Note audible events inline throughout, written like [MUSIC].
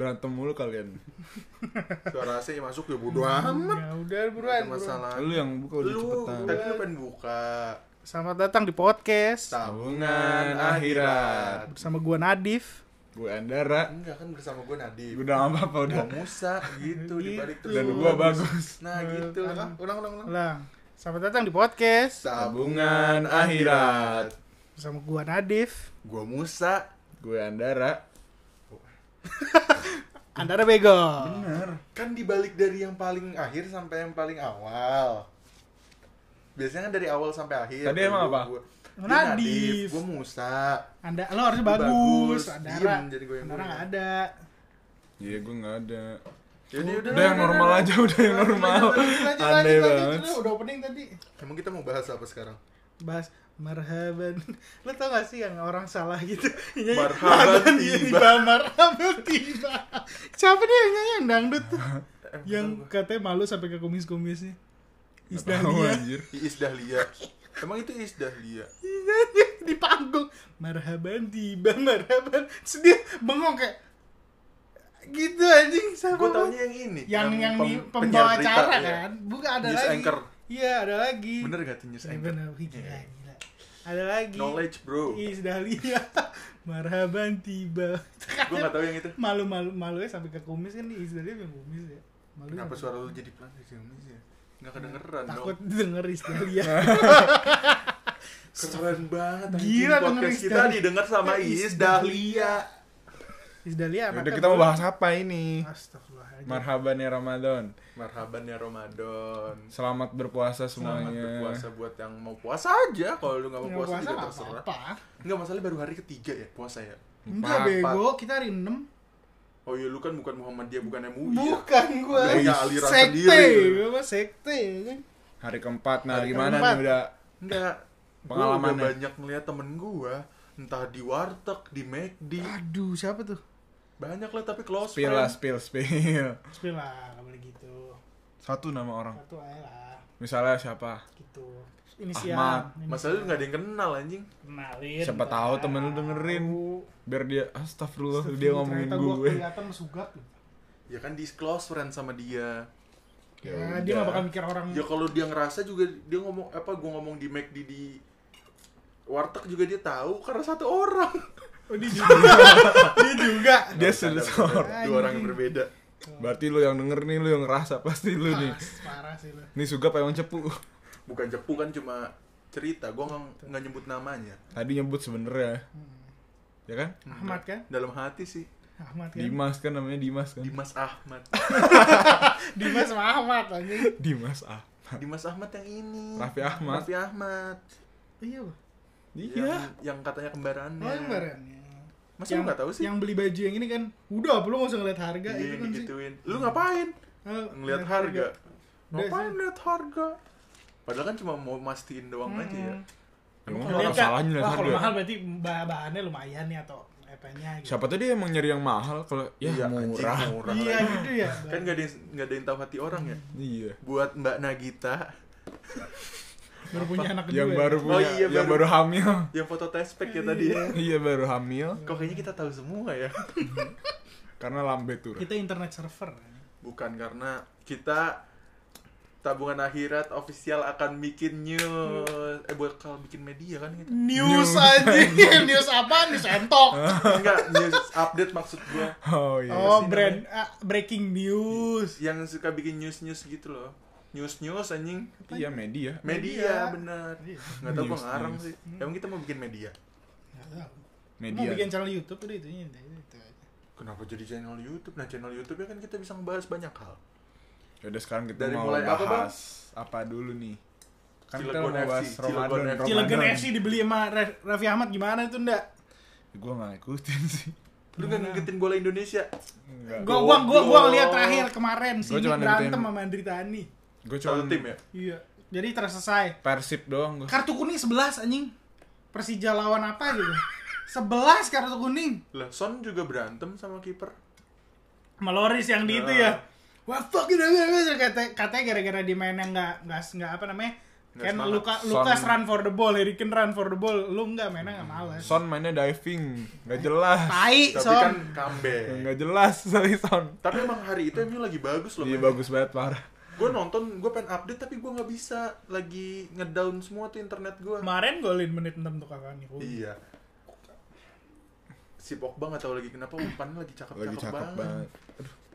Berantem mulu kalian. Suara AC masuk ya bodo amat. Ya udah buruan. masalah. Lu yang buka udah Lu cepetan. tadi lu pengen buka Selamat datang di podcast Tabungan akhirat. bersama gua Nadif. Gue Andara. Enggak kan bersama gue Nadif. Gue udah apa apa udah. Gua Musa gitu di balik terus. Dan gua bagus. Nah gitu. Ulang ulang ulang. ulang. Selamat datang di podcast Tabungan akhirat. bersama gua Nadif. Gua Musa. Gue Andara. [LAUGHS] Andara Bego. Bener. Kan dibalik dari yang paling akhir sampai yang paling awal. Biasanya kan dari awal sampai akhir. Tadi emang apa? Gua, Nadif. Gua Musa. Anda lo harusnya Lu bagus. bagus. Andara. Diem, jadi gua yang Andara ada. Iya gue nggak ada. Jadi udah, Udah yang normal aja, udah yang normal. Aneh banget. Udah, Udah opening tadi. Emang kita mau bahas apa sekarang? Bahas marhaban. [LAUGHS] Lo tau gak sih yang orang salah gitu? Nyanyi, Marhaban tiba." marhaban tiba. Siapa nih yang nyanyi yang dangdut tuh? [LAUGHS] Yang katanya malu sampai ke kumis-kumisnya. Isdahlia. anjir. Iis Dahlia. Emang itu Iis Dahlia. [LAUGHS] di panggung marhaban tiba marhaban terus dia bengong kayak gitu anjing sama Gue taunya yang ini. yang yang, di pem- pembawa acara ya. kan bukan ada News lagi iya ada lagi Bener gak tuh news Eh, anchor? bener gila. Ada lagi Knowledge bro. Is Dahlia [LAUGHS] marhaban tiba Gue gak tau yang itu. malu malu malu ya sampai ke kumis kan Is Dahlia yang kumis ya malu Kenapa suara lu jadi pelan sih Mas, ya? Gak kedengeran takut dong. denger Is Dahlia [LAUGHS] Keren banget. Gila, denger Iis kita didengar sama Iis Dahlia. Is Dahlia Udah kita mau bahas apa ini? Marhaban ya Ramadan. Marhaban ya Ramadan. Selamat berpuasa Selamat semuanya. berpuasa buat yang mau puasa aja. Kalau lu gak mau Nggak puasa, puasa juga nggak terserah. apa-apa Enggak masalah baru hari ketiga ya puasa ya. Enggak bego, kita hari 6 Oh iya lu kan bukan Muhammadiyah bukan MUI ya. Bukan gua Beda aliran Sekte, sendiri. gua sekte ya kan Hari keempat. Nah, Hari gimana keempat. nih udah Enggak. Pengalamannya. banyak ngeliat temen gua entah di warteg, di McD, Aduh, siapa tuh? Banyak lah tapi close spill lah, friend. spill, spill. Spill lah, gak boleh gitu Satu nama orang. Satu aja lah, Misalnya siapa? gitu Inisial Ahmad. Masalahnya lu gak ada yang kenal anjing. Kenalin Siapa ntar. tahu temen lu dengerin. Biar dia astagfirullah Astagfirullah, dia ngomongin ternyata gue. kelihatan mesugat. Ya kan di close friend sama dia. Ya Ya, dia gak bakal mikir orang Ya kalau dia ngerasa juga dia ngomong apa gua ngomong di McD di warteg juga dia tahu karena satu orang. [LAUGHS] Oh, dia juga [LAUGHS] Dia juga Dia sensor. Dua orang yang berbeda. Berarti lu yang denger nih, lu yang ngerasa pasti lu nih. Parah sih lu Nih Sugap emang cepu. Bukan cepu kan cuma cerita. Gua nggak nyebut namanya. Tadi nyebut sebenernya. Ya kan? Ahmad kan? Dalam hati sih Ahmad kan? Dimas kan namanya Dimas kan? Dimas Ahmad. [LAUGHS] Dimas sama Ahmad anjing Dimas ah. Dimas Ahmad yang ini. Raffi Ahmad. Raffi Ahmad. Iya. Iya. Yang, yang katanya kembarannya. Oh, yang barannya. Masa lu nggak tahu sih? Yang beli baju yang ini kan, udah apa lu nggak usah ngeliat harga Iya, itu yang kan sih. digituin. Lu ngapain? Oh, Ngeliat harga. Udah Ngapain sih. lihat harga? Padahal kan cuma mau mastiin doang Hmm. aja ya. Emang Kalau apa lihat kan, salahnya lihat wah kalau harga? mahal berarti bah- bahannya lumayan nih atau apanya gitu. Siapa tuh dia emang nyari yang mahal kalau ya Iya, anjing, murah. murah Iya gitu ya. Kan gak ada yang, nggak ada yang tahu hati orang ya. Iya. Buat Mbak Nagita baru punya anak kedua. Yang ya? baru Oh punya, iya, yang baru. baru hamil. yang foto tespek ya tadi ya. [LAUGHS] iya baru hamil Kok kayaknya kita tahu semua ya? [LAUGHS] karena lambe tur. Kita internet server. Bukan karena kita tabungan akhirat official akan bikin news eh bakal bikin media kan gitu News News. aja, [LAUGHS] news apa? News entok. enggak news update maksud gua Oh iya. Oh, brand ah, breaking news. yang suka bikin news news gitu loh news news anjing Iya media. media, Media. bener Iya. nggak tahu gua News, ngarang news. sih emang kita mau bikin media tahu. Mau Media. bikin channel YouTube udah itu itu. itu kenapa jadi channel YouTube nah channel YouTube ya kan kita bisa ngebahas banyak hal Yaudah sekarang kita Dari mau mulai apa, bahas apa, dulu nih? Kan kita Cilegon mau bahas FC, Ramadan. Cilegon FC. Cilegon Ramadan. FC dibeli sama Ra- Raffi Ahmad gimana itu ndak? Gue gak ngikutin sih. lu nggak ngikutin bola Indonesia. Gua gua gua gua Goblok. ngeliat terakhir kemarin cuma berantem ngikutin- sama Andri Tani. Gue cuma satu tim ya Iya. Jadi terselesai. Persib doang gue. Kartu kuning 11 anjing. Persija lawan apa gitu? 11 kartu kuning. lah Son juga berantem sama kiper Maloris yang di itu Ya. Wah fuck gitu gitu kata katanya gara-gara di main yang nggak nggak nggak apa namanya Nggak Kan. Luka, Son- Lukas run for the ball, Harry Kane run for the ball. Lu enggak mainnya enggak males. Son mainnya diving, nggak jelas. Tai, Tapi Son. kan comeback. Nggak jelas [LAUGHS] sorry Son. Tapi emang hari itu MU lagi bagus loh. Iya mainnya. bagus banget parah. Gue nonton, gue pengen update tapi gue nggak bisa. Lagi ngedown semua tuh internet gue. Kemarin golin menit 6 tuh kakaknya. Oh. Iya. Si Pogba nggak tahu lagi kenapa umpannya lagi cakep-cakep Lagi cakep banget. banget.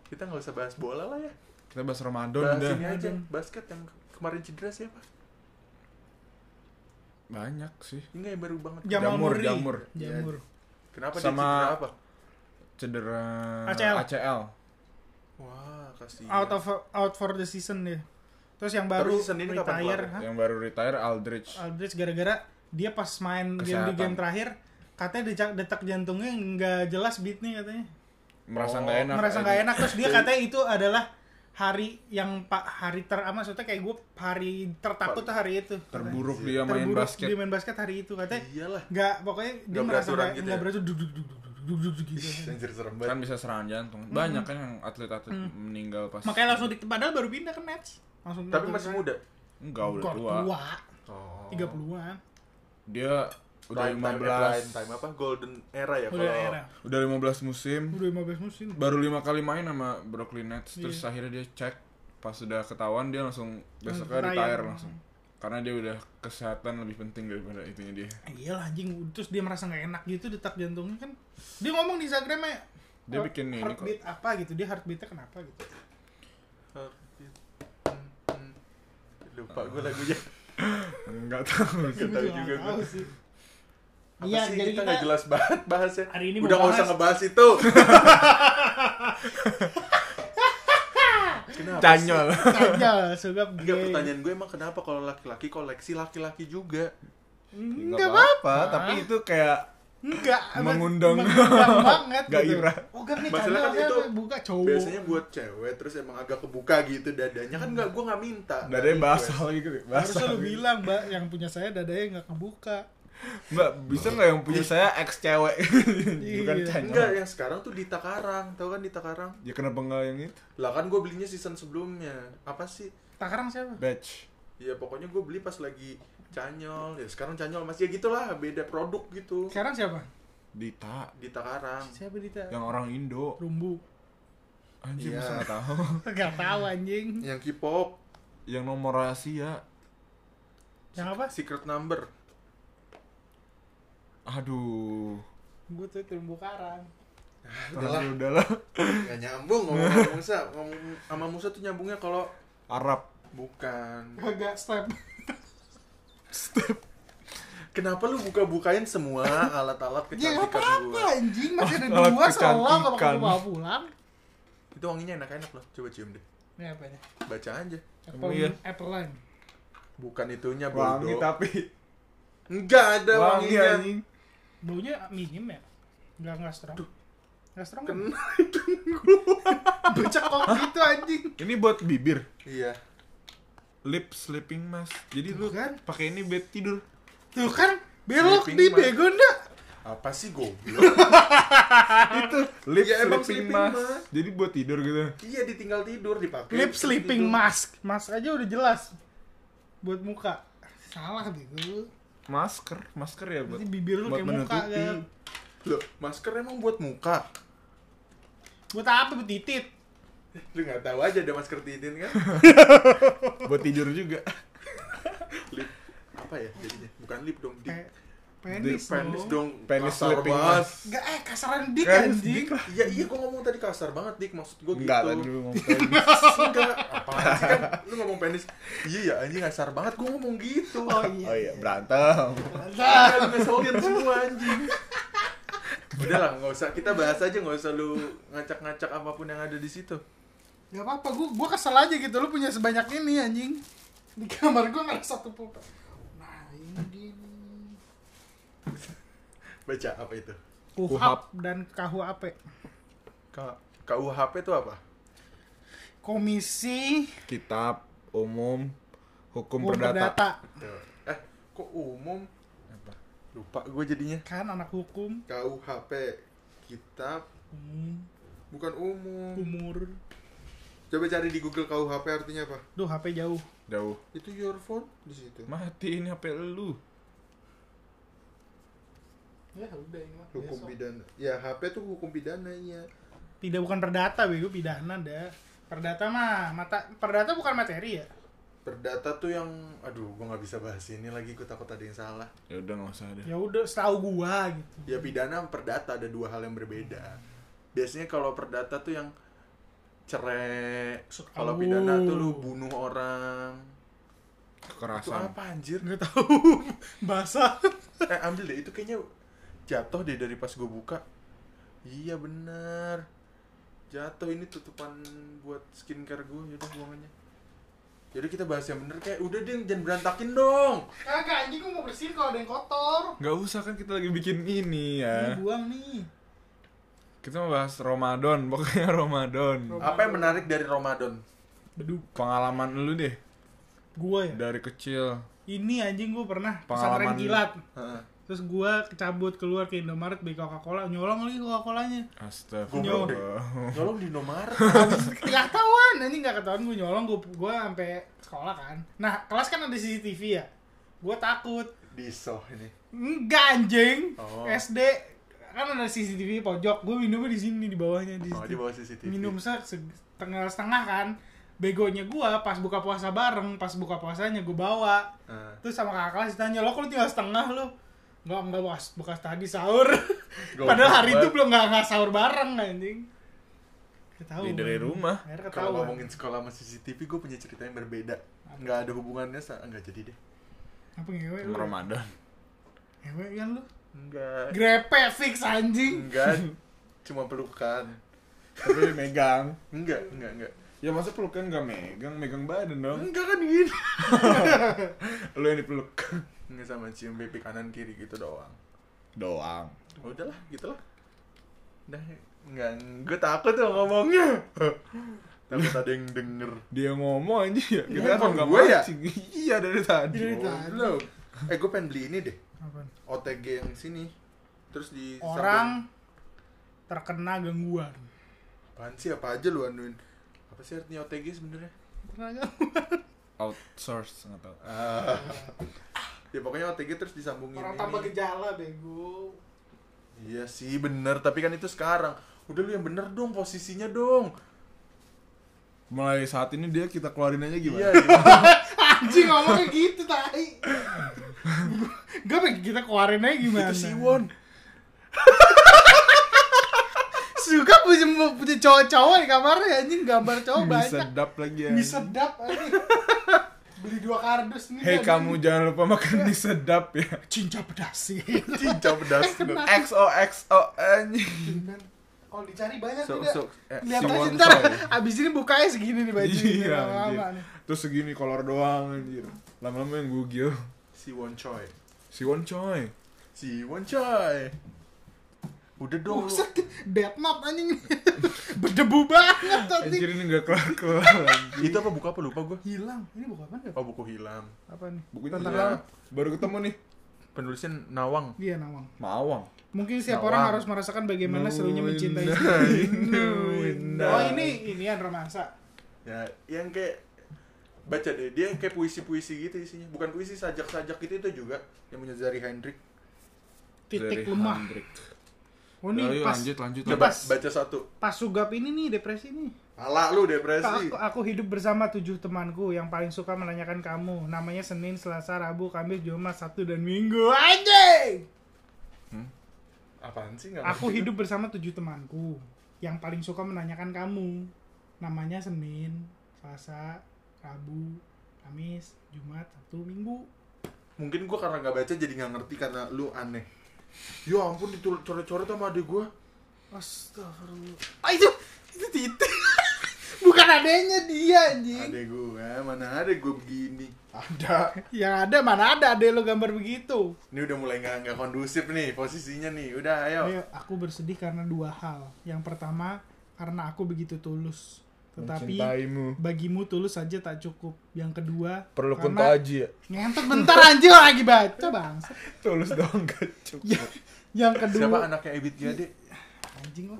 Kita nggak usah bahas bola lah ya. Kita bahas Ramadan bahas udah. ini aja. Basket yang kemarin cedera siapa? Banyak sih. Ini yang baru banget. Jamur, Murray. jamur. Jamur. Kenapa dia Sama- cedera apa? Cedera ACL. ACL. Wah, kasih. Out of out for the season dia. Terus yang baru season ini kapan retire, kelar? hah? Yang baru retire Aldrich. Aldridge gara-gara dia pas main game di Kesehatan. game terakhir katanya detak, detak jantungnya nggak jelas beatnya katanya Merasa Oh, nggak enak. merasa nggak enak terus dia [LAUGHS] katanya itu adalah hari yang pak hari ter ah, maksudnya kayak gue hari tertakut tuh hari itu Terburuk dia main Terburuk basket. dia main basket hari itu katanya Iyalah. nggak pokoknya dia Nggak merasa nggak gitu ya? beraturan duk duk duk duk duk duk duk gitu Anjir serem Kan banget. bisa serangan jantung. Banyak kan yang atlet-atlet meninggal pas. makanya langsung di padahal baru pindah ke Nets langsung Tapi masih muda. Enggak udah tua. tua Oh. tiga puluhan Dia udah Prime time, eh, 15. prime time apa? Golden era ya udah kalau era Udah 15 musim. udah 15 musim Baru lima kali main sama Brooklyn Nets. Terus Iya. akhirnya dia cek pas sudah ketahuan dia langsung besoknya Retire. retire langsung. Karena dia udah kesehatan lebih penting daripada itunya dia. Iya lah anjing, terus dia merasa nggak enak gitu detak jantungnya kan. Dia ngomong di Instagramnya. Dia bikin ini kok. heartbeat apa gitu, dia heartbeatnya kenapa gitu. Heartbeat. Hmm. Lupa gue lagunya. [LAUGHS] Enggak tahu. Gak tahu juga nggak tahu gue. sih. Apa Iya, sih jadi kita kita nggak jelas banget bahasnya. Hari ini Udah nggak usah bahas- ngebahas itu. [LAUGHS] Kenapa? sih? Canyol. tanya sugap Enggak, gay. pertanyaan gue emang kenapa kalau laki-laki koleksi laki-laki juga? Enggak apa-apa. tapi itu kayak Enggak. Mengundang. mengundang [LAUGHS] banget gitu. Gairah. Oh, enggak nih Masalah kan itu buka cowok. Biasanya buat cewek terus emang agak kebuka gitu dadanya kan nggak gue nggak minta. Enggak ada yang Nggak basah gitu. Harusnya Basah. lu bilang, Mbak, yang punya saya dadanya nggak kebuka. Mbak, bisa nggak yang punya saya ex cewek? [LAUGHS] Bukan Iya. Enggak, yang sekarang tuh di Takarang, tahu kan di Takarang? Ya kenapa nggak yang itu? Lah kan gue belinya season sebelumnya. Apa sih? Takarang siapa? Batch. Ya pokoknya gue beli pas lagi Canyol. Ya sekarang Canyol masih ya gitulah, beda produk gitu. Sekarang siapa? Dita. Di Takarang. Siapa Dita? Yang orang Indo. Rumbu. Anjir, Iya. masa nggak tahu. [LAUGHS] Gak tahu anjing. Yang K-pop, yang nomor rahasia. Yang apa? Secret Number. Aduh. Gue tuh terumbu karang. Udahlah, Aduh, udahlah. nggak nyambung ngomong sama Musa. [LAUGHS] Ngomong sama Musa tuh nyambungnya kalau Arab. bukan. Kagak step. Kenapa lu buka-bukain semua alat-alat Ya kecantikan apa-apa gua? anjing. Masih ada [LAUGHS] Alat dua selalu kalau kecantikan. kamu bawa pulang. Itu wanginya enak-enak loh. Coba cium deh. Ini apa ya? Baca aja. Apple, iya? apple lime. Bukan itunya Wangi tapi. Enggak ada Wangi wanginya. anjing. Baunya minim ya? Enggak enggak strong. Enggak strong. kan? [LAUGHS] Baca kok gitu anjing. Ini buat bibir. Iya. Lip sleeping mask. Jadi lu Tuh kan. pakai ini bed tidur. Tuh kan belok Sleeping di bego ndak? Apa sih goblok? [LAUGHS] itu lip Ya, emang sleeping, sleeping mask. mask. Jadi buat tidur gitu. iya ditinggal tidur dipakai. Lip sleeping tidur. mask. Mask aja udah jelas. Buat muka. Salah gitu. Masker, masker ya buat Nanti bibir lu buat kayak muka menutupi. kan. Loh, masker emang buat muka. Buat apa buat titit? Lu nggak tahu aja ada masker titin kan? [LAUGHS] buat tidur juga. lip apa ya jadinya? Bukan lip dong, dik. Kayak penis, penis dong. Penis kasar sleeping banget. mask. Enggak eh kasaran dik Kan, anjing. Iya, iya gua ngomong tadi kasar banget, Dik. Maksud gua gitu. Enggak tadi lu ngomong [LAUGHS] penis. Enggak, apaan sih kan? Lu ngomong penis. Iya ya, anjing kasar banget gua ngomong gitu. Oh iya. Oh iya, berantem. Iya, lu ngeselin semua anjing. Udah lah, nggak usah kita bahas aja, nggak usah lu ngacak-ngacak apa pun yang ada di situ. Gak apa-apa, gua gua kesel aja gitu. Lu punya sebanyak ini anjing. Di kamar gua nggak ada satu pulpen. Nah, ini gini. Baca apa itu? Kuhap dan KUHP. K KUHP itu apa? Komisi Kitab umum hukum, Hukum perdata. Perdata. Eh, kok umum? Apa? Lupa gue jadinya. Kan anak hukum. KUHP kitab Hmm, bukan umum. umur. Coba cari di Google KUHP artinya apa? Duh, HP jauh. Jauh. Itu your phone di situ. Mati ini HP lu. Ya udah ini mah. Hukum pidana. Ya HP tuh hukum pidana iya. Tidak bukan perdata, bego pidana dah. Perdata mah mata perdata bukan materi ya. Perdata tuh yang aduh gua nggak bisa bahas ini lagi gua takut ada yang salah. Ya udah nggak usah deh. Ya udah, setahu gua gitu. Ya pidana sama perdata ada dua hal yang berbeda. Biasanya kalau perdata tuh yang cerai. Kalau Oh. pidana tuh lu bunuh orang. Itu Kekerasan. apa anjir? Nggak tahu. [LAUGHS] Basah. eh ambil deh itu kayaknya jatuh deh dari pas gue buka iya bener jatuh ini tutupan buat skincare gue yaudah buangannya jadi kita bahas yang bener kayak udah deh jangan berantakin dong Kagak anjing gua mau bersihin kalau ada yang kotor. Nggak usah kan kita lagi bikin ini ya. Ini buang nih. Kita mau bahas Ramadan, pokoknya Ramadan. apa yang menarik dari Ramadan Beduk. Pengalaman lu deh Gua ya. dari kecil. Ini anjing gua pernah Pengalaman- kilat. Heeh. Terus gua cabut keluar ke Indomaret beli Coca-Cola, nyolong lagi Coca-Colanya. Astagfirullah. nyolong di nomor [LAUGHS] Gak ketahuan, anjing gak ketahuan gue nyolong, gue gua sampai sekolah kan. Nah, kelas kan ada CCTV ya. Gue takut. di soh ini Enggak anjing. Oh. SD kan ada CCTV pojok. Gue minumnya di sini di bawahnya di oh di bawah CCTV Minum se setengah setengah kan. Begonya gua pas buka puasa bareng, pas buka puasanya gue bawa. Heeh. Terus sama kakak kelas ditanya, lo kok lu tinggal setengah lu? Enggak, enggak bekas, bekas tadi sahur. [LAUGHS] Padahal hari itu belum enggak, enggak sahur bareng anjing. Ketahu. Dari rumah. Kalau ngomongin sekolah sama CCTV gue punya cerita yang berbeda nggak ada hubungannya sa nggak jadi deh Apa ngewe lu? Sama Ramadan. Ngewe kan lu? enggak Grepe fix anjing. enggak [LAUGHS] cuma pelukan Tapi megang. enggak enggak enggak Ya masa pelukan nggak megang, megang badan dong. enggak kan gini [LAUGHS] Lu yang dipeluk. Nggak sama cium pipi kanan kiri gitu doang. Doang. Oh, udahlah, gitu lah. Udah, nggak, gue takut tuh ngomongnya. [LAUGHS] takut ada yang denger. Dia ngomong aja ya. Kita Ya, kan nggak gue ya? Iya dari tadi. Dari tadi. Belum. Eh, gue pengen beli ini deh. Apaan? OTG yang sini. Terus di Orang terkena gangguan. samping- Apaan sih apa aja lu anuin? Apa sih artinya OTG sebenarnya? Terkena gangguan. Outsource nggak tahu. Ah. Ya pokoknya OTG terus disambungin Orang ini. tanpa gejala bego. Iya sih bener, tapi kan itu sekarang. Udah lu yang bener dong posisinya dong. Mulai saat ini dia kita keluarin aja gimana? Iya, gimana? [LAUGHS] Anjing ngomongnya gitu tai. Gue pengen kita keluarin aja gimana? itu Siwon. [LAUGHS] Suka punya punya cowok-cowok di kamarnya anjing gambar cowok banyak. sedap lagi ya. Sedap anjing. [LAUGHS] Beli dua kardus nih. Hei anjing. kamu jangan lupa makan mie sedap ya. [LAUGHS] cinca pedas sih. [LAUGHS] Cincau pedas. XOXO anjing. Kalau dicari banyak Sok tidak. sok. Eh, Lihat si aja ntar. [LAUGHS] Abis ini bukanya segini nih baju ini Iya, lama-lama anjir. nih. Terus segini kolor doang anjir. Lama-lama yang gugil. si Won Choi. Si Won Choi. Si Won Choi. Udah dong. Buset, dead map anjing. [LAUGHS] Berdebu banget tadi. Anjir ini gak kelar-kelar anjir. Itu apa buku apa lupa gue? Hilang. Ini buku apa Oh buku hilang. Apa nih? Bukunya Tentang apa? baru ketemu nih. Penulisnya Nawang. Iya Nawang. Mawang. Mungkin setiap Nawang. orang harus merasakan bagaimana serunya mencintai istri. ini, [LAUGHS] Oh ini inian romansa. Ya, yang kayak baca deh dia yang kayak puisi-puisi gitu isinya bukan puisi sajak-sajak gitu itu juga yang punya Zari Hendrik Titik Dari lemah. Hendrik. Oh ini Ayo, pas lanjut lanjut. Coba pas. baca satu pas sugap ini nih depresi nih. Alah lu depresi Aku, aku hidup bersama tujuh temanku yang paling suka menanyakan kamu. Namanya Senin, Selasa, Rabu, Kamis, Jumat, Sabtu, dan Minggu. Anjing! apaan sih nggak Aku hidup bersama tujuh temanku yang paling suka menanyakan kamu. Namanya Senin, Selasa, Rabu, Kamis, Jumat, Sabtu, Minggu. mungkin gua karena nggak baca jadi nggak ngerti karena lu aneh ya ampun dicoret-coret sama adek gua Astagfirullah. Ah itu itu titik. [LAUGHS] Bukan adanya dia anjing. adek gua mana ada gua begini Ada. Yang ada mana ada ade lo gambar begitu. ini udah mulai nggak nggak kondusif nih posisinya nih udah ayo Ayo, aku bersedih karena dua hal. Yang pertama, karena aku begitu tulus. Tetapi Mencintaimu. bagimu tulus saja tak cukup. Yang kedua, Perlu kunto aja ya. ngentot bentar anjir lagi baca bang. [LAUGHS] Tulus dong gak cukup. yang kedua, siapa anaknya Ebit Gade anjing lo.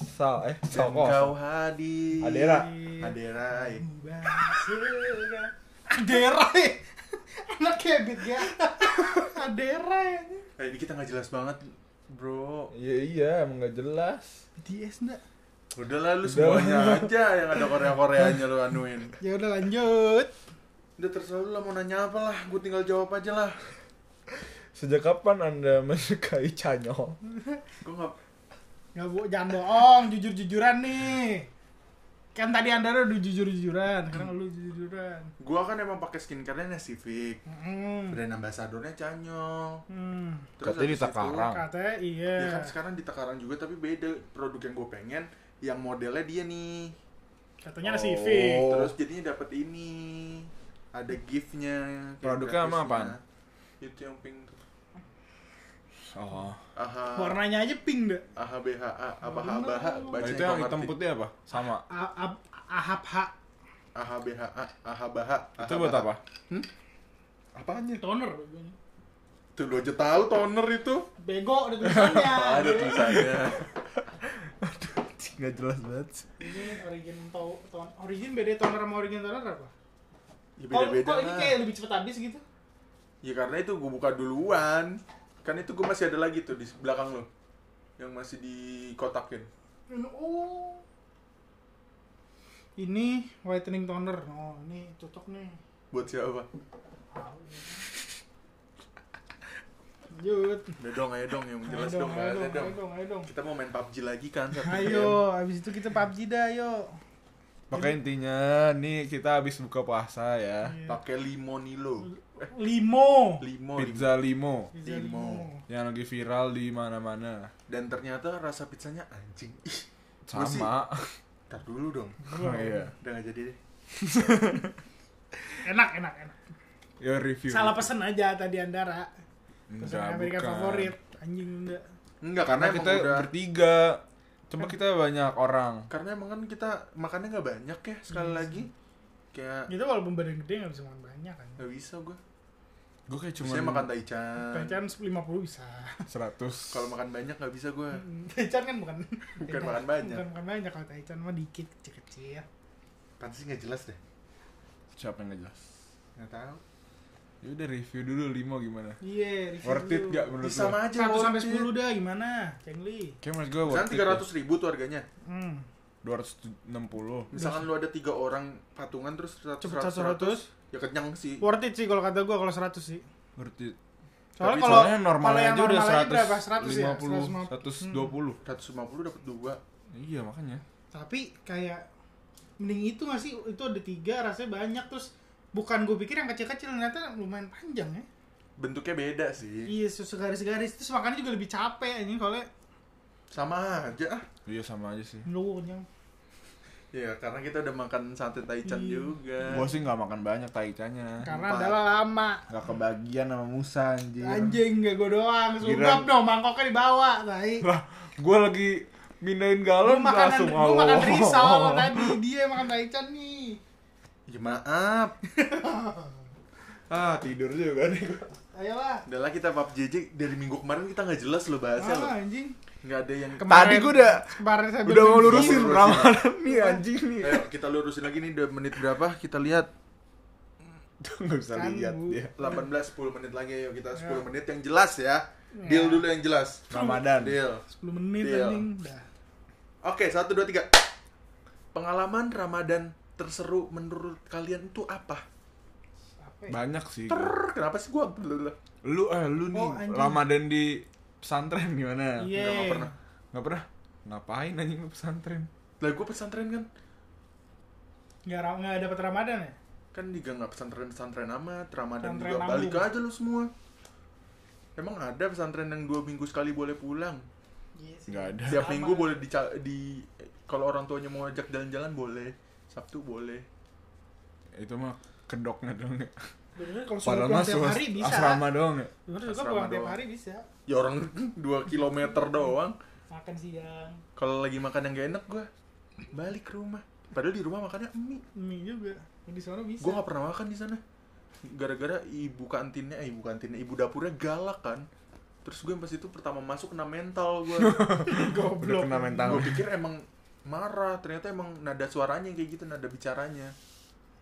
Sal eh Sal kau hadir Adera. Adera ya. Adera ya. Anak kebit ya. Adera ya. Eh, ini kita nggak jelas banget bro Iya iya emang gak jelas BTS enggak? Udah lah lu Udah. semuanya aja yang ada Korea-Koreanya lu anuin [LAUGHS] Ya udah lanjut. Udah terserah lu lah mau nanya apa lah Gue tinggal jawab aja lah Sejak kapan anda menyukai Canyol? [LAUGHS] Gue gak Nggak bu, jangan bohong, jujur-jujuran nih. Kan tadi anda udah jujur-jujuran, sekarang lu jujur-jujuran. Gue kan emang pakai skincare-nya Civic Hmm. Brand ambassadornya Canyol Hmm. Katanya di Takarang. Katanya iya. Ya kan sekarang di Takarang juga tapi beda produk yang gue pengen yang modelnya dia nih Katanya Oh. CV. terus jadinya dapat ini ada giftnya Produknya sama apaan? itu yang pink tuh Oh. aha Warnanya aja pink deh. aha bha apa ha bah bener. baca Nah, itu yang hitam putih apa? Sama. A- a- Ahap H. aha bha aha bah Itu buat apa? apanya Toner. tuh lu aja tahu toner itu Bego ada tulisannya. [LAUGHS] ada tulisannya Gak jelas banget. Ini origin tau ton origin beda toner sama origin toner apa? ya beda beda kok ini kayak lebih cepet habis gitu? ya karena itu gue buka duluan kan itu gue masih ada lagi tuh di belakang lo yang masih dikotakin Oh. Ini whitening toner. Oh, ini cocok nih. buat siapa Lanjut. Udah dong, ayo dong yang Ayo jelas dong, dong, ayo ayo dong, dong. ayo dong, ayo dong. Kita mau main PUBG lagi kan satu Ayo, habis itu kita PUBG dah, ayo. Maka intinya nih kita habis buka puasa ya. game. Pakai limonilo. Eh, Limo. limo, Pizza limo Pizza Limo. yang lagi viral di mana-mana. Dan ternyata rasa pizzanya anjing. Ih, Sama. Ntar dulu dong. Oh, iya. Udah gak jadi deh. [LAUGHS] Enak, enak, enak. Ya review. Salah pesen aja tadi Andara. Enggak, Amerika bukan. favorit. Anjing enggak. Enggak, Karena karena, kita udah bertiga. Coba kita banyak orang. karena emang kan kita makannya nggak banyak ya sekali Iya lagi. Kayak Itu walaupun badan gede nggak bisa makan banyak kan. nggak bisa gue. Gue kayak cuma Saya makan taichan. Taichan 50 bisa. 100. Kalau makan banyak nggak bisa gue. Taichan kan bukan Bukan makan banyak. Bukan makan banyak kalau Taichan mah dikit kecil-kecil. Pasti nggak jelas deh. Siapa yang nggak jelas? Nggak tahu. Ya udah review dulu limo gimana? Iya, review Worth it dulu. gak menurut Bisa lo? aja. 1 sampai. 10 dah gimana? Cengli. Kayak menurut gue worth it tiga ratus ribu tuh harganya. Hmm. ya. 260 Misalkan lu ada tiga orang patungan terus seratus Cepet seratus 100. ya kenyang sih. Worth it sih kalau kata gua kalau 100 sih. Worth it Soalnya Tapi kalau Soalnya normal kalau yang aja udah normal aja berapa? 100 100 ya? 50 120 Seratus lima puluh dapat dua. Iya makanya Tapi kayak mending itu nggak sih? Itu ada tiga rasanya banyak terus bukan gue pikir yang kecil-kecil ternyata lumayan panjang ya. Bentuknya beda sih. Iya, susu garis-garis terus makannya juga lebih capek ini kalau Sama aja ah. Iya sama aja sih lu kenyang. Ya karena kita udah makan sate taichan Iya. juga. Gue sih gak makan banyak taicanya Karena Empat. adalah lama. Gak kebagian sama Musa anjir Anjing gak gue doang, sumpah dong mangkoknya dibawa, tai. Lah gue lagi mindahin Lu galon makanan langsung lu makan risau sama tadi, dia yang makan taichan nih. Ya maaf. [LAUGHS] Ah tidur juga nih gua. Ayolah. Udah lah kita pap JJ dari minggu kemarin kita nggak jelas lo bahasnya lo. Ah, anjing. Nggak ada yang Tadi gua udah kemarin saya Udah mau lurusin Lurusin. Ramadan [LAUGHS] nih anjing nih Ayo kita lurusin lagi nih udah menit berapa? Kita lihat [LAUGHS] Gak bisa Kan, lihat Bu. dia 18 10 menit lagi ayo kita 10 Ya. menit yang jelas ya. Deal dulu yang jelas. Ramadan Deal. 10 menit Deal. anjing. Oke, satu dua tiga. Pengalaman Ramadan terseru menurut kalian itu apa? Apa ya? Banyak sih Ter, kenapa sih gua? Lu eh lu nih Oh, anjing. Ramadan di pesantren gimana? Iya. Enggak, nggak pernah. Gak pernah? Ngapain anjing lu pesantren? Lah gua pesantren kan. Nggak, ra- nggak dapet Ramadan ya? Kan juga nggak pesantren-pesantren amat. Ramadan Pesantren juga balik aja lu semua. Emang ada pesantren yang dua minggu sekali boleh pulang? Iya sih. Nggak ada. Tiap Sama. minggu boleh di, di kalau orang tuanya mau ajak jalan-jalan boleh. Sabtu boleh. Itu mah kedoknya dong ya Bener kalau suruh Padahal pulang mah tiap hari bisa. asrama doang ya Bener juga Asrama pulang tiap hari bisa. Ya orang [LAUGHS] 2 kilometer doang. Makan siang, Kalau lagi makan yang gak enak gua balik ke rumah. Padahal di rumah makannya mie. mie juga. Di sana bisa. Gue gak pernah makan di sana. Gara-gara ibu kantinnya, eh ibu kantinnya, ibu dapurnya galak kan. terus gue pas itu pertama masuk kena mental gue [LAUGHS] Udah Goblok. kena mental. gue pikir emang marah ternyata emang nada suaranya kayak gitu nada bicaranya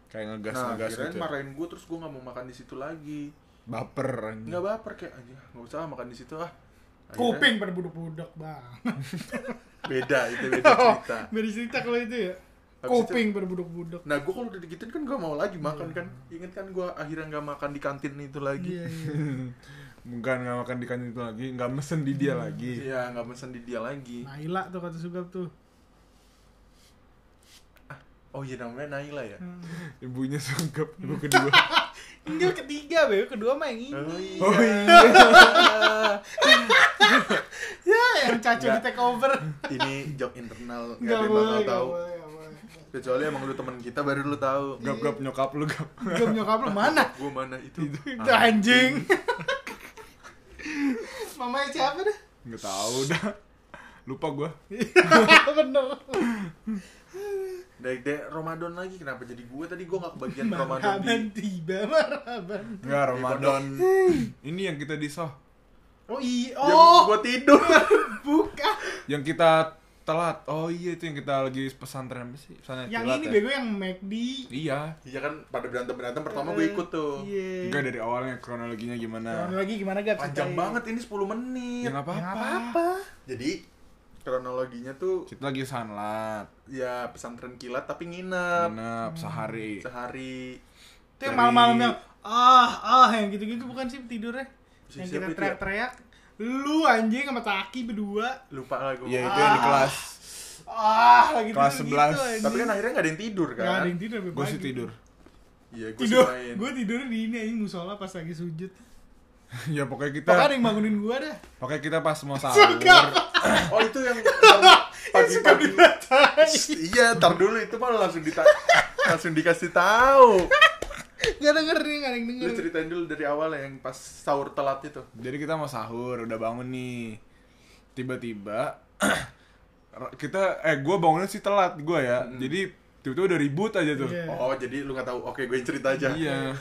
Kayak ngegas nah ngegas kirain gitu. marahin gue terus gue nggak mau makan di situ lagi Baper nggak baper kayak aja nggak usah makan di situ ah Akhirnya Kuping pada budok-budok bang. [LAUGHS] beda itu beda [LAUGHS] cerita Beda cerita kalau itu ya. Habis Kuping pada budok-budok. nah gue kalau udah digituin kan gue mau lagi makan kan inget kan gue akhirnya nggak makan di kantin itu lagi Iya iya. [LAUGHS] Bukan nggak makan di kantin itu lagi, nggak mesen di dia lagi. iya nggak mesen di dia lagi Naila tuh kata Sugap tuh. Oh iya namanya Naila ya Hmm. Ibunya sungkep, ibu [LAUGHS] kedua. Enggak ketiga be, kedua mah yang ini. oh iya Oh iya. [LAUGHS] Ya yang caco di take over. ini joke internal nggak Enggak ada yang boleh, bakal enggak tahu enggak kecuali emang lu teman kita baru lu tahu Gap gap nyokap lu gap. Gap nyokap lu mana? [LAUGHS] gue mana itu Itu anjing. Mamanya siapa dah? Nggak tahu dah. Lupa gua. Bener. Dari dek Ramadan lagi kenapa jadi gue tadi gue nggak kebagian Ramadan Marhaban di tiba, marhaban. Enggak Ramadan. Ini yang kita disoh. Oh iya, yang oh gue tidur [LAUGHS] bukan. Yang kita telat. Oh iya itu yang kita lagi pesantren apa sih? Pesantren Yang ini ya? bego yang McD. Iya. iya kan pada berantem berantem pertama gue ikut tuh Iya. Enggak dari awalnya kronologinya gimana? Lagi gimana gak panjang banget ini 10 menit Ya Ya, nggak apa-apa. apa-apa. jadi kronologinya tuh Kita lagi sanlat, ya pesantren kilat tapi nginep nginep sehari. sehari Itu yang malam-malam yang ah ah yang gitu-gitu bukan sih tidurnya. Si yang kita ya? teriak-teriak. Lu anjing sama Taki berdua. lupa lah gue Iya itu yang di Ah. kelas. Ah, lagi Kelas tidur 11. gitu, anjing. tapi kan akhirnya gak ada yang tidur Nggak ada kan yang tidur Gue sih pagi. tidur. iya gue Tidur. main Gue tidur di ini anjing musola pas lagi sujud. [LAUGHS] ya pokoknya kita Pokoknya ada yang bangunin gua dah. pokoknya kita pas mau [LAUGHS] sahur. Oh itu yang, [LAUGHS] pagi-pagi diratain. iya tar dulu itu malah langsung dita langsung dikasih tahu Gak denger nih, gak ada yang lu denger. ceritain dulu dari awal ya yang pas sahur telat itu Jadi kita mau sahur, udah bangun nih. Tiba-tiba [CLEARS THROAT] kita eh gue bangunnya sih telat gue ya. Hmm. Jadi tiba-tiba udah ribut aja tuh. Iya. oh jadi lu nggak tahu oke gue cerita aja Iya.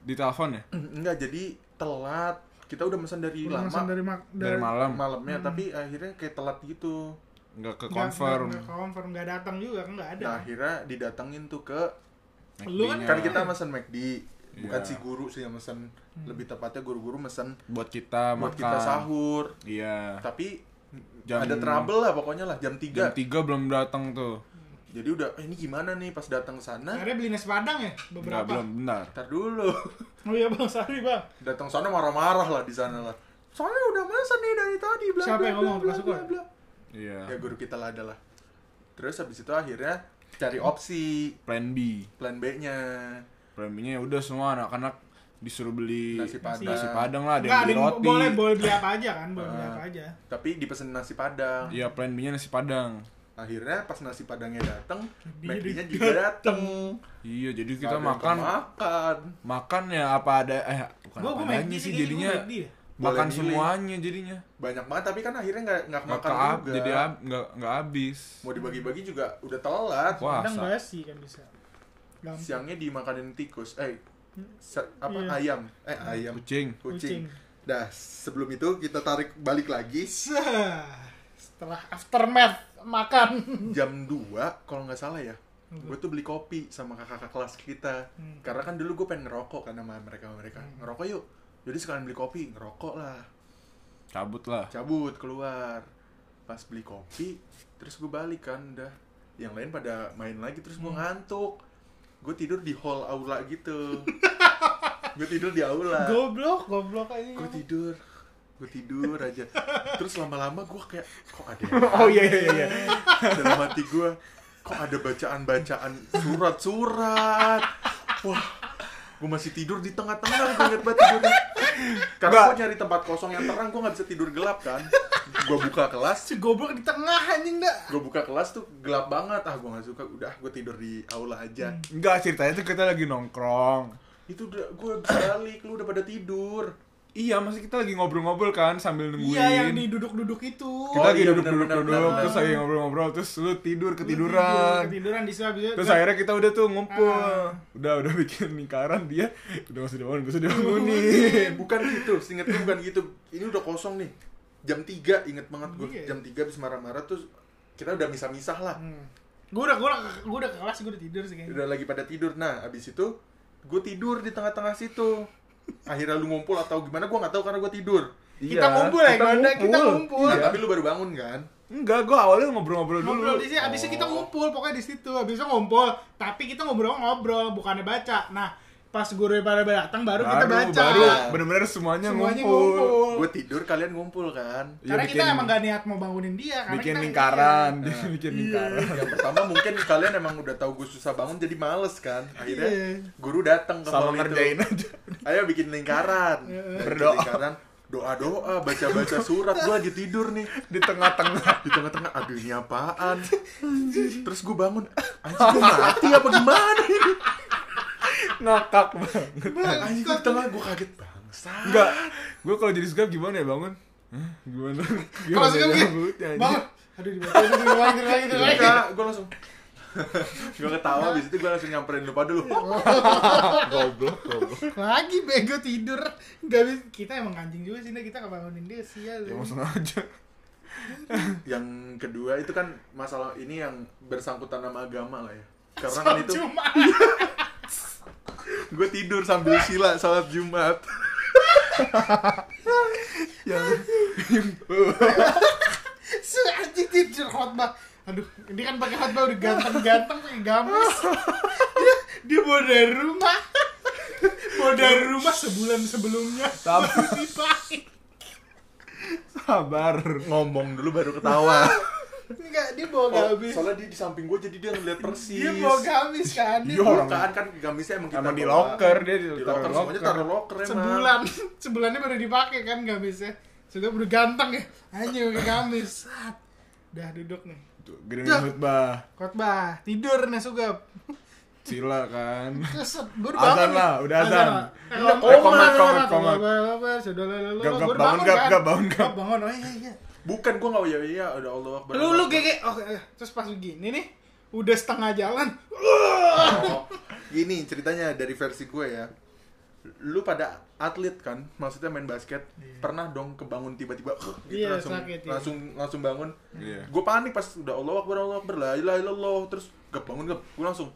Di telepon ya? enggak jadi telat kita udah pesan dari Udah lama pesan dari mak Dari malam. malamnya tapi akhirnya kayak telat gitu Enggak ke Nggak- confirm. nggak- nggak confirm nggak datang juga kan nggak ada. nah akhirnya didatengin tuh ke Lu kan- kan kita mesen McD bukan Iya. si guru sih yang mesen lebih tepatnya guru-guru mesen buat kita buat makan. kita sahur Iya. tapi Jam- ada trouble lah pokoknya lah jam 3 Jam 3 belum datang tuh. Jadi udah eh, ini gimana nih pas datang ke sana Akhirnya beli nasi padang ya Enggak beberapa. belum benar. Ntar dulu [LAUGHS] Oh iya bang, sorry bang. datang sana marah-marah lah di sana lah soalnya udah mesen nih dari tadi bla Siapa bla yang ngomong? bla Tukang bla Iya. ya guru kita lah adalah terus habis itu akhirnya cari opsi Plan B. plan B nya Plan B-nya ya udah semua anak-anak disuruh beli Nasi padang. nasi padang lah, yang ada yang roti. boleh boleh beli apa aja kan, boleh beli Ah. apa aja. tapi dipesen nasi padang Iya, plan B-nya nasi padang. Akhirnya pas nasi padangnya datang Dia McD-nya dateng. juga datang Iya, jadi kita ada makan makan makan ya apa ada eh bukan Gua apa gua adanya sih jadinya ya. Makan milih. semuanya jadinya. banyak banget tapi kan akhirnya nggak nggak makan juga jadi ab, nggak nggak habis. mau dibagi-bagi juga udah telat basi kan bisa. Gampang. siangnya dimakanin tikus eh sa- apa Iya. ayam eh ayam Kucing. kucing. Dah, sebelum itu kita tarik balik lagi Setelah aftermath makan. jam 2 kalau nggak salah ya. Gue tuh beli kopi sama kakak-kakak kelas kita. Hmm. Karena kan dulu gue pengen ngerokok kan sama mereka mereka. Ngerokok yuk. Jadi sekalian beli kopi, ngerokok lah. Cabut lah. Cabut keluar. Pas beli kopi, terus gue balik kan udah. Yang lain pada main lagi terus gue ngantuk. Gue tidur di hall aula gitu. [LAUGHS] gue tidur di aula. Goblok, goblok aja. gue tidur gue tidur aja. Terus lama-lama gue kayak kok ada yang Oh iya iya iya. dalam hati gue kok ada bacaan-bacaan surat-surat? Wah gue masih tidur di tengah-tengah gue inget banget tidurnya. Karena gue nyari tempat kosong yang terang gue nggak bisa tidur gelap kan? Gue buka kelas. Si goblok di tengah anjing dah. gue buka kelas tuh gelap banget. Ah gue nggak suka. Udah gue tidur di aula aja. Enggak ceritanya tuh kita lagi nongkrong. itu udah gue balik. Lu udah pada tidur Iya, masih kita lagi ngobrol-ngobrol kan sambil nungguin. Iya, yang di duduk-duduk itu. Kita Oh, lagi iya, duduk-duduk benar, benar, duduk, benar, terus lagi ngobrol-ngobrol, terus lu tidur Tidur, ketiduran. Ketiduran di sana. Terus akhirnya kita udah tuh ngumpul. Ah. Udah udah bikin lingkaran dia. Udah masih dibangun, gue sudah bangunin. bukan gitu gue bukan gitu ini udah kosong nih jam 3 inget banget gue Iya. jam 3 habis marah-marah terus kita udah misah-misah lah Gue udah, gue udah, gue udah ke kelas, gue udah tidur sih kayaknya. udah lagi pada tidur nah abis itu gue tidur di tengah-tengah situ akhirnya lu ngumpul atau gimana gue nggak tahu karena gue tidur Kita ngumpul ya, kita ngumpul. Nah, Iya. tapi lu baru bangun kan Enggak, gue awalnya ngobrol-ngobrol dulu. Ngobrol di sini, abisnya kita ngumpul, pokoknya di situ. Abisnya ngumpul, tapi kita ngobrol-ngobrol, bukannya baca. Nah, pas guru pada datang baru, kita Baru, baca. baru bener-bener semuanya, Semuanya ngumpul. ngumpul. gue tidur kalian ngumpul kan Iya, Karena kita bikin- emang gak niat mau bangunin dia. Karena bikin kita lingkaran, Iya. dia [LAUGHS] bikin Iya. lingkaran. yang pertama mungkin kalian emang udah tahu gue susah bangun jadi males kan akhirnya Iya. guru datang ke Sama ngerjain aja. ayo bikin lingkaran Iya. Bikin Berdoa. lingkaran doa doa baca baca surat gue lagi tidur nih Di tengah-tengah. di tengah-tengah aduh ini apaan terus gue bangun anjing gue mati apa gimana ini Ngakak banget. anjing di tengah gue kaget bangsa Enggak, gue kalau jadi sugap gimana ya bangun? Hah? Gimana? Kalau Gimana gitu, nyambutnya, anjing? bangun. Aduh, dibaca, aduh, tidur lagi, tidur lagi, tidur lagi. enggak gue langsung [LAUGHS] gue ketawa abis itu gue langsung nyamperin lupa dulu Goblok, goblok. Lagi bego tidur. Gak bisa. Kita emang anjing juga sih, kita kebangunin dia sial. Ya mau sengaja. [LAUGHS] yang kedua itu kan masalah ini yang bersangkutan sama agama lah ya karena kan itu Cuma gue tidur sambil sila salat jumat [LAUGHS] Yang [LAUGHS] si anjing tidur khotbah. Aduh, ini kan pakai khotbah udah ganteng-ganteng pakai gamis. dia, dia bawa dari rumah. bawa dari rumah sebulan sebelumnya. Sabar. Sabar. ngomong dulu baru ketawa Enggak, dia bawa Oh, gamis. soalnya dia di samping gue jadi dia ngeliat persis Dia bawa gamis kan. Dia Iya, bawa orang- kan kan gamisnya emang kita Emang di bawa. locker, dia di di locker semuanya taruh locker emang sebulan. [LAUGHS] Sebulannya baru dipakai kan gamisnya. Sudah udah ganteng ya. Anjing pakai gamis. Sat. Udah duduk nih. Tuh, Gini khutbah. Khotbah, tidur nih sugap. Sila kan. Baru Azan bangun lah, udah azan. Eh, Udah komat, komat, komat, komat, komat. Sudah lah, Gap, gap, bangun, gap, bangun, bangun. Oh iya iya. bukan gue nggak ya iya udah Allah Akbar Lu lu gege. Oke, eh, terus pas begini nih udah setengah jalan. Oh, gini ceritanya dari versi gue ya lu pada atlet kan maksudnya main basket pernah dong kebangun tiba-tiba uh, gitu Iya, langsung sakit, iya. langsung langsung bangun Iya. gue panik pas udah Allah akbar Allah akbar la ilaha illallah terus gak bangun gak gue langsung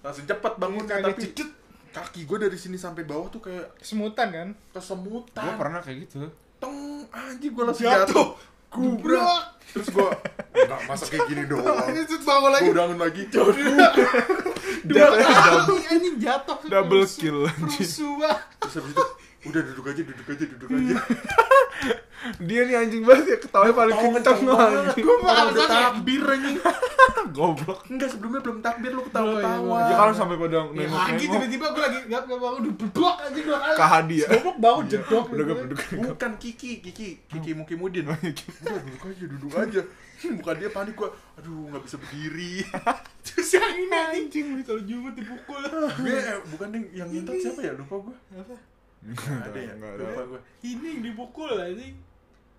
langsung cepet bangun kaget tapi cedut. kaki gue dari sini sampai bawah tuh kayak Kesemutan kan? kesemutan Gue pernah kayak gitu. tong anjing gue langsung Jatuh. jatuh terus gue nggak masa kayak gini [LAUGHS] doang bangun lagi. gue bangun lagi jauh Dua kali anjing jatuh. Double kill, anjing. Rusuh banget. terus habis itu udah duduk aja duduk aja duduk aja [LAUGHS] Dia nih anjing banget ya ketawanya paling kenceng banget. Gua Orang malah udah sakit. takbir anjing Goblok. Enggak sebelumnya belum takbir lu Oh, ketawa-ketawa. Ya kalau sampai pada Ya, lagi nengok-nengok tiba-tiba gue lagi gak gak bangun udah blok anjing dua kali. ke Hadi ya. Goblok bangun jedok. Udah gak udah Bukan Kiki, Kiki, Kiki Mukimudin. Udah duduk aja, duduk aja. Bukan dia panik gua. Aduh, nggak bisa berdiri. [LAUGHS] Terus yang ini anjing kalau Jumat dipukul. Dia eh, bukan yang yang nyentot siapa ya? Lupa gua. Ada ya? Ada. Ini yang dipukul anjing.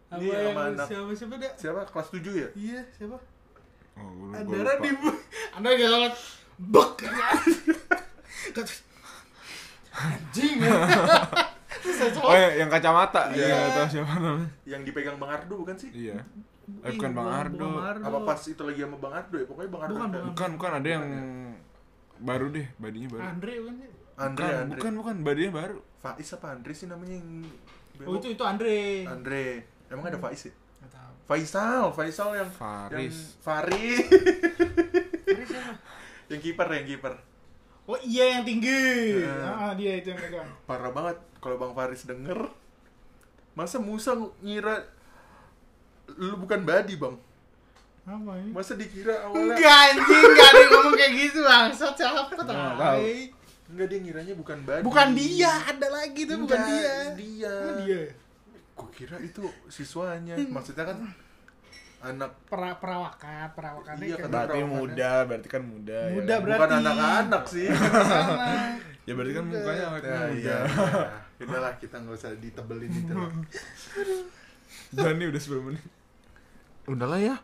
Apa Iya, yang anak. siapa siapa dah? Siapa? Kelas 7 ya? Iya, siapa? Oh, gua Andara di Anda gak lewat bek. Kata, Anjing. Saya Oh, yang, yang kacamata. Iya. Ya, enggak tahu siapa namanya. Yang dipegang Bang Ardo bukan sih? Iya. Eh, bukan Bang Ardo. Apa pas itu lagi sama Bang Ardo ya? Pokoknya Bang Ardo. Bukan, bukan. Bukan, ada yang baru deh, badinya baru. Andre bukan sih? Andre, bukan, Andre. bukan, bukan, badinya baru. Faiz apa Andre sih namanya yang Oh itu itu Andre. Andre. Emang ada Faiz ya? Tahu. Faisal, Faisal yang Faris. yang Faris. Siapa? [LAUGHS] yang kiper, yang kiper. Oh iya yang tinggi. Nah. Ah dia itu yang megang. Parah banget kalau Bang Faris denger. Masa Musa ngira lu bukan badi, Bang? Apa ini? Masa dikira awalnya Enggak anjing, enggak ada yang ngomong kayak gitu bangsat siapa tahu. tahu. Enggak dia ngiranya bukan badi. Bukan dia, ada lagi tuh bukan Enggak, dia. Dia. Emang dia. ya? Gue kira itu siswanya. Maksudnya kan anak Pera perawakan, perawakannya Iya, kan. Berarti perawakannya. muda, berarti kan muda. ya Muda, kan? berarti. bukan anak-anak sih. [LAUGHS] Ya berarti kan mukanya awet Ya, muda. iya. [LAUGHS] Udahlah kita nggak usah ditebelin itu. [LAUGHS] Udah nih udah 10 menit. Udahlah ya.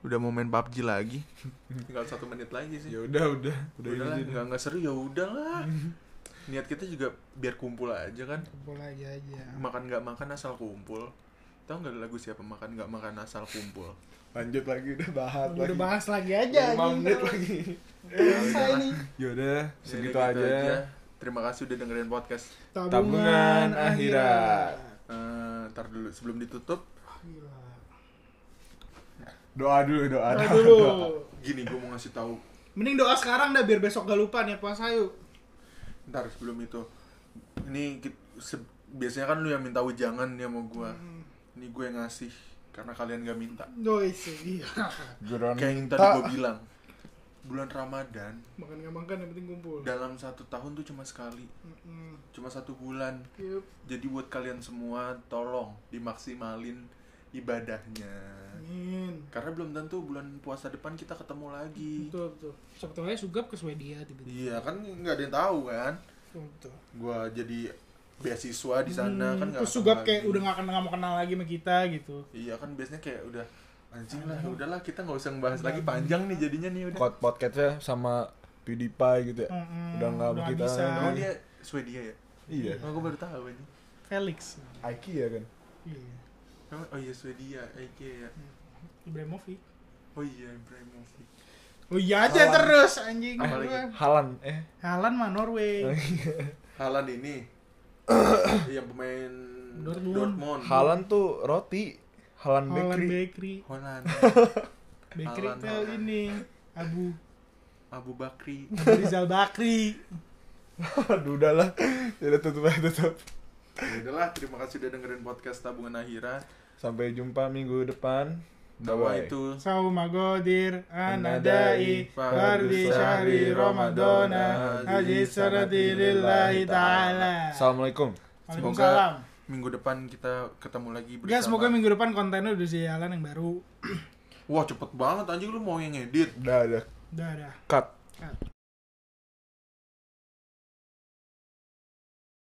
Udah mau main PUBG lagi. [LAUGHS] Tinggal satu menit lagi sih. Ya udah udah udah ini nggak nggak seru ya udahlah. [LAUGHS] Niat kita juga biar kumpul aja kan. Kumpul lagi aja. Makan nggak makan asal kumpul. Tahu nggak lagu siapa makan nggak makan asal kumpul? Lanjut lagi udah bahas Udah lagi. bahas lagi aja. 5 anjing. menit lagi. [LAUGHS] Selesai nih. Yaudah, Ya segitu udah aja. Terima kasih udah dengerin podcast. Tabungan akhirat. Eh, ntar dulu sebelum ditutup, Gila. Doa dulu, doa. Doa dulu. doa. gini gue mau ngasih tahu. Mending doa sekarang dah biar besok gak lupa nih puasa yuk. Ntar sebelum itu, ini se- biasanya kan lu yang minta ujangan nih sama gue. Hmm. Ini gue yang ngasih karena kalian gak minta. Guys, iya. [LAUGHS] Kayak yang tadi gue bilang, bulan Ramadan Makan gak makan yang penting kumpul. dalam satu tahun tuh cuma sekali, Mm-mm. cuma satu bulan. Yup. Jadi buat kalian semua tolong dimaksimalin ibadahnya. Amin. Karena belum tentu bulan puasa depan kita ketemu lagi. Betul, betul. Siapa tahu sugap ke Swedia tiba-tiba. Iya kan nggak ada yang tahu kan. Betul, betul. Gua jadi beasiswa di sana Hmm, kan nggak Terus sugap kayak udah gak kenal gak mau kenal lagi sama kita gitu. Iya kan biasanya kayak udah anjing lah udahlah kita nggak usah ngebahas lagi panjang nih jadinya nih udah. Pod podcastnya sama PewDiePie gitu ya. Mm-mm, Udah nggak mau udah kita. bisa. Oh dia Swedia ya? Iya. Oh gue baru tahu ini. Felix. Aiki ya kan. Iya. Oh, oh iya Swedia, Ike ya. Ibrahimovic. Oh iya Ibrahimovic. Oh iya aja Haaland. terus anjing. Apa lagi? Halan eh. Haaland mah Norway. [LAUGHS] Haaland ini [COUGHS] yang pemain Dortmund. Dortmund. Halan tuh roti. Halan Bakery. Bakery. Holland. [LAUGHS] Bakery Haaland, tuh Haaland. ini Abu Abu Bakri. Abu Rizal Bakri. [LAUGHS] Aduh udahlah. Ya udah tutup aja tutup. Ya udahlah, terima kasih udah dengerin podcast Tabungan Akhirat. Sampai jumpa minggu depan. Bahwa itu Sauma godir Anadai, fardi syahri ramadana haji sanati lillahi ta'ala Assalamualaikum. Waalaikumsalam minggu depan kita ketemu lagi bersama. Guys, semoga minggu depan kontennya udah jalan yang baru [CLEARS THROAT] Wah cepet banget anjing lu mau yang. Udah, udah. Udah, udah Cut. Cut.